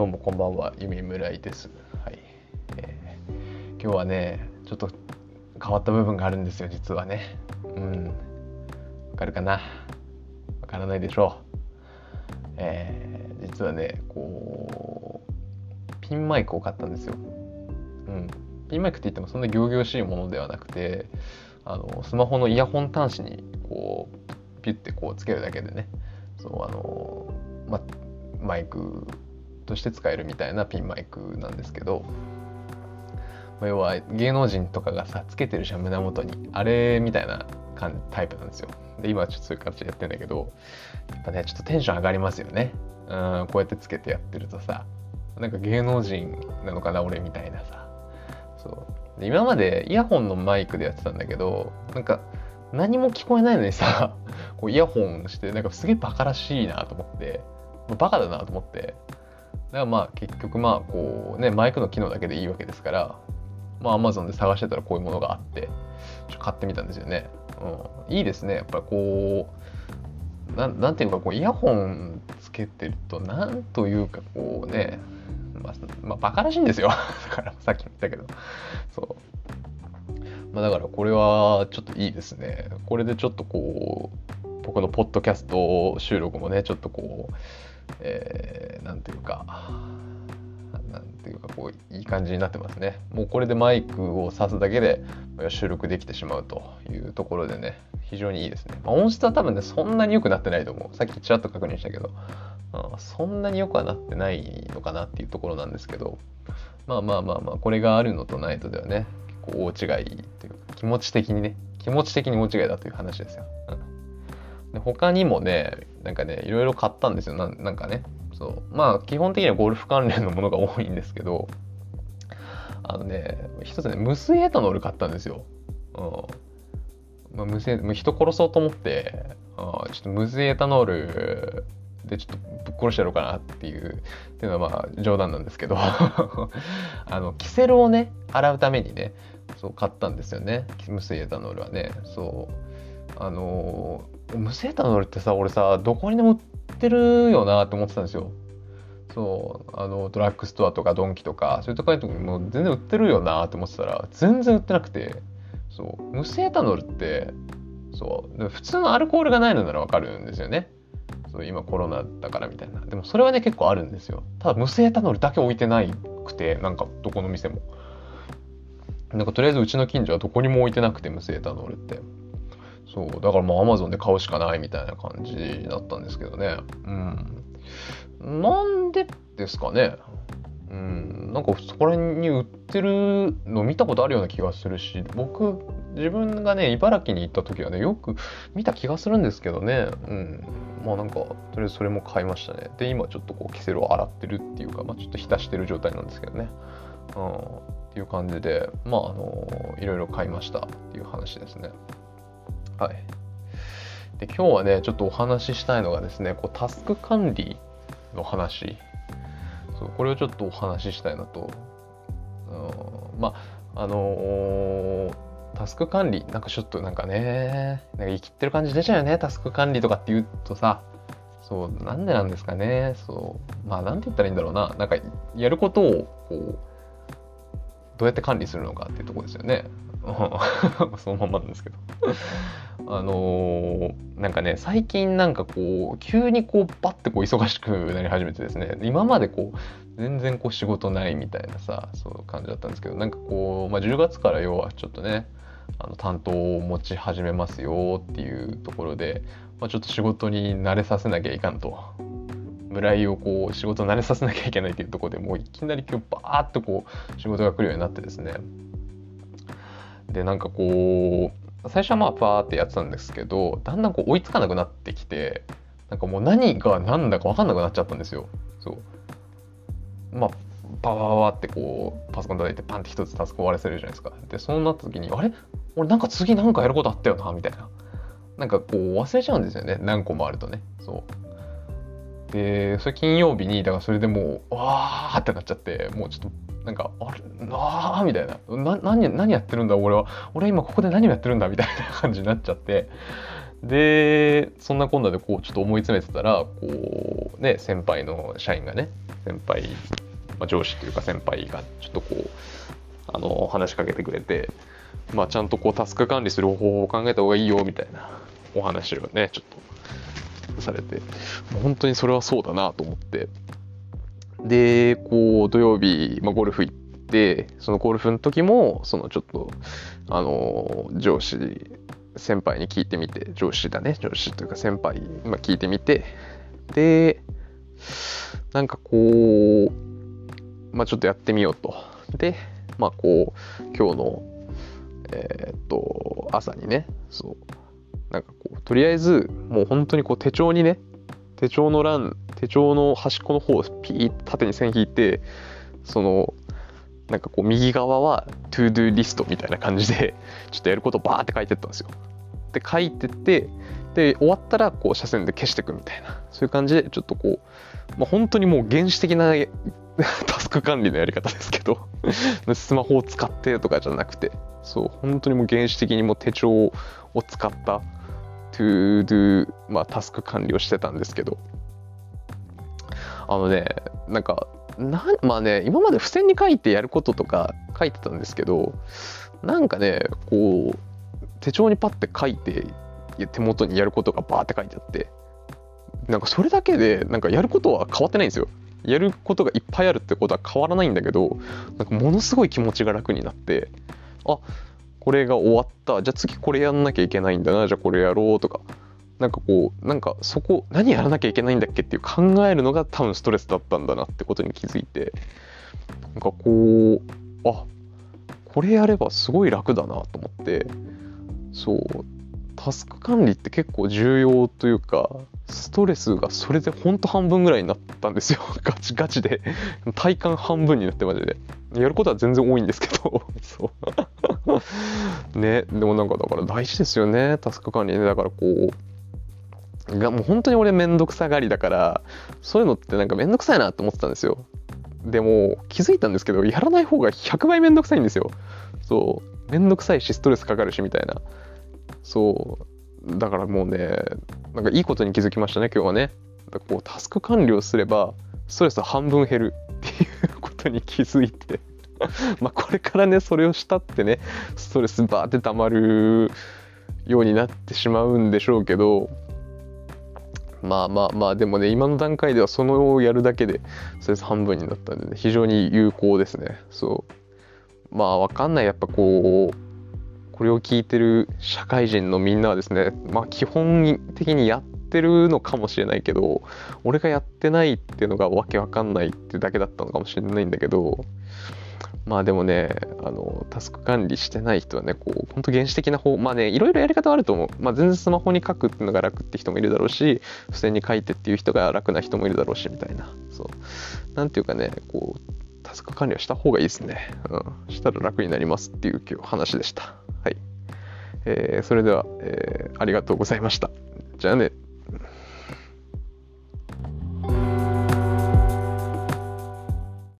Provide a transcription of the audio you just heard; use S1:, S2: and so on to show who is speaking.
S1: どうもこんばんは、ゆみむらいです。はい、えー今日はね、ちょっと変わった部分があるんですよ、実はね。うん。わかるかな？わからないでしょう。えー実はね、こう、ピンマイクを買ったんですよ。うん。ピンマイクって言ってもそんな仰々しいものではなくて、あのスマホのイヤホン端子にこうピュッてこうつけるだけでねそうあの、ま、マイクとして使えるみたいなピンマイクなんですけど、要は芸能人とかがさつけてるじゃん胸元にあれみたいな感タイプなんですよ。で今はちょっとそういう形でやってんだけどやっぱねちょっとテンション上がりますよね。うんこうやってつけてやってるとさなんか芸能人なのかな俺みたいなさ。そう。今までイヤホンのマイクでやってたんだけどなんか何も聞こえないのにさこうイヤホンしてなんかすげえバカらしいなと思ってバカだなと思ってからまあ結局まあこうねマイクの機能だけでいいわけですからまあ Amazon で探してたらこういうものがあってちょ買ってみたんですよね、うん、いいですね。やっぱりこうなんなんていうかこうイヤホンつけてるとなんというかこうねまあ、まあ、バカらしいんですよ。だからさっきも言ったけど。そう。まあだからこれはちょっといいですね。これでちょっとこう僕のポッドキャスト収録もねちょっとこうえー、なんていうかなんていうかこういい感じになってますね。もうこれでマイクを挿すだけで収録できてしまうというところでね非常にいいですね、まあ、音質は多分ねそんなに良くなってないと思う。さっきちらっと確認したけど、うん、そんなに良くはなってないのかなっていうところなんですけどまあまあまあまあこれがあるのとないとではね結構大違いっていうか気持ち的にね気持ち的に大違いだという話ですよ、うん、で他にもねなんかねいろいろ買ったんですよ。ななんかね。そう。まあ基本的にはゴルフ関連のものが多いんですけどあのね一つね無水エタノール買ったんですよ、うん。まあ、無水人殺そうと思ってあちょっと無水エタノールでちょっとぶっ殺してやろうかなっていうっていうのはまあ冗談なんですけど。あのキセルをね洗うためにねそう買ったんですよね。無水エタノールはね。そう。あの無水エタノールってさ俺さどこにでも売ってるよなって思ってたんですよ。そうあのドラッグストアとかドンキとかそういうとこにもう全然売ってるよなって思ってたら全然売ってなくてそう無水エタノールってそう普通のアルコールがないのならわかるんですよね。そう今コロナだからみたいな。でもそれはね結構あるんですよ。ただ無水エタノールだけ置いてないくてなんかどこの店も。なんかとりあえずうちの近所はどこにも置いてなくて無水エタノールって。そう。だからもうアマゾンで買うしかないみたいな感じだったんですけどね。うん。なんでですかね。うん。なんかそこら辺に売ってるの見たことあるような気がするし僕自分がね茨城に行った時はねよく見た気がするんですけどね。うん。まあなんかとりあえずそれも買いましたね。で今ちょっとこうキセルを洗ってるっていうか、まあ、ちょっと浸してる状態なんですけどね。うん。っていう感じでまああのいろいろ買いましたっていう話ですね。はい。で今日はねちょっとお話ししたいのがですねこうタスク管理の話。そうこれをちょっとお話ししたいなと、うん、まああのー、タスク管理なんかちょっとなんかねなんか生きってる感じ出ちゃうよねタスク管理とかって言うとさ。そうなんでなんですかね。そうまあなんて言ったらいいんだろうな。なんかやることをこうどうやって管理するのかっていうとこですよね。そのまんまなんですけど。あのー、なんかね最近なんかこう急にこうバッてこう忙しくなり始めてですね。今までこう全然こう仕事ないみたいなさそういう感じだったんですけどなんかこう、まあ、10月から要はちょっとねあの担当を持ち始めますよっていうところで、まあ、ちょっと仕事に慣れさせなきゃいかんと。村井をこう仕事慣れさせなきゃいけないっていうところでもういきなり今日バーッとこう仕事が来るようになってですね。でなんかこう最初はまあパーってやってたんですけどだんだんこう追いつかなくなってきてなんかもう何が何だか分かんなくなっちゃったんですよ。そうまあパワーワーってこうパソコン叩いてパンって一つタスク終わらせるじゃないですか。でそうなった時にあれ？俺なんか次なんかやることあったよなみたいな。なんかこう忘れちゃうんですよね何個もあるとね。そうでそれ金曜日にだからそれでもうわーってなっちゃってもうちょっとなんかあれああみたいな。な何何やってるんだ俺は。俺今ここで何をやってるんだみたいな 感じになっちゃって。でそんなこんなでこうちょっと思い詰めてたらこうね先輩の社員がね先輩、まあ、上司というか先輩がちょっとこうあの話しかけてくれて、まあ、ちゃんとこうタスク管理する方法を考えた方がいいよみたいなお話をねちょっとされて。本当にそれはそうだなと思って。でこう土曜日、まあ、ゴルフ行ってそのゴルフの時もそのちょっとあの上司先輩に聞いてみて上司だね上司というか先輩に聞いてみてでなんかこうまあちょっとやってみようと。でまあこう今日のえー、っと朝にねそうなんかこうとりあえずもう本当にこう手帳にね手帳の欄手帳の端っこの方をピーッ縦に線引いてそのなんかこう右側は to do リストみたいな感じで ちょっとやることをバーって書いてったんですよ。で書いてってで終わったらこう斜線で消していくみたいなそういう感じでちょっとこう、まあ、本当にもう原始的な タスク管理のやり方ですけど スマホを使ってとかじゃなくてそう本当にもう原始的にも手帳を使った to do、まあ、タスク管理をしてたんですけどあのねなんかなまあね今まで付箋に書いてやることとか書いてたんですけどなんかねこう手帳にパッて書いて手元にやることがバーって書いてあってなんかそれだけでなんかやることは変わってないんですよ。やることがいっぱいあるってことは変わらないんだけどなんかものすごい気持ちが楽になってあこれが終わった。じゃあ次これやんなきゃいけないんだな。じゃあこれやろうとかなんかこうなんかそこ何やらなきゃいけないんだっけっていう考えるのが多分ストレスだったんだなってことに気づいて。なんかこうあこれやればすごい楽だなと思って。そう。タスク管理って結構重要というかストレスがそれでほんと半分ぐらいになったんですよ。ガチガチで。体感半分になってまでで。やることは全然多いんですけど。そう。ね。でもなんかだから大事ですよねタスク管理ね。だからこうがもう本当に俺めんどくさがりだからそういうのってなんかめんどくさいなって思ってたんですよ。でも気づいたんですけどやらない方が100倍めんどくさいんですよ。そう。めんどくさいしストレスかかるしみたいな。そう。だからもうねなんかいいことに気づきましたね今日はね。こうタスク完了すればストレス半分減るっていうことに気づいて。まあこれからねそれをしたってねストレスバーってたまるようになってしまうんでしょうけどまあまあまあでもね今の段階ではそのをやるだけでストレス半分になったんで、ね、非常に有効ですね。そう。まあわかんない。やっぱこうこれを聞いてる社会人のみんなはですねまあ基本的にやってるのかもしれないけど俺がやってないっていうのがわけわかんないってだけだったのかもしれないんだけどまあでもねあのタスク管理してない人はねこう本当原始的な方まあねいろいろやり方はあると思う、まあ、全然スマホに書くっていうのが楽って人もいるだろうし付箋に書いてっていう人が楽な人もいるだろうしみたいなそうなんていうかねこうタスク管理はした方がいいですね。うん。したら楽になりますっていう今日話でした。はい。えー、それでは、えー、ありがとうございました。じゃあね。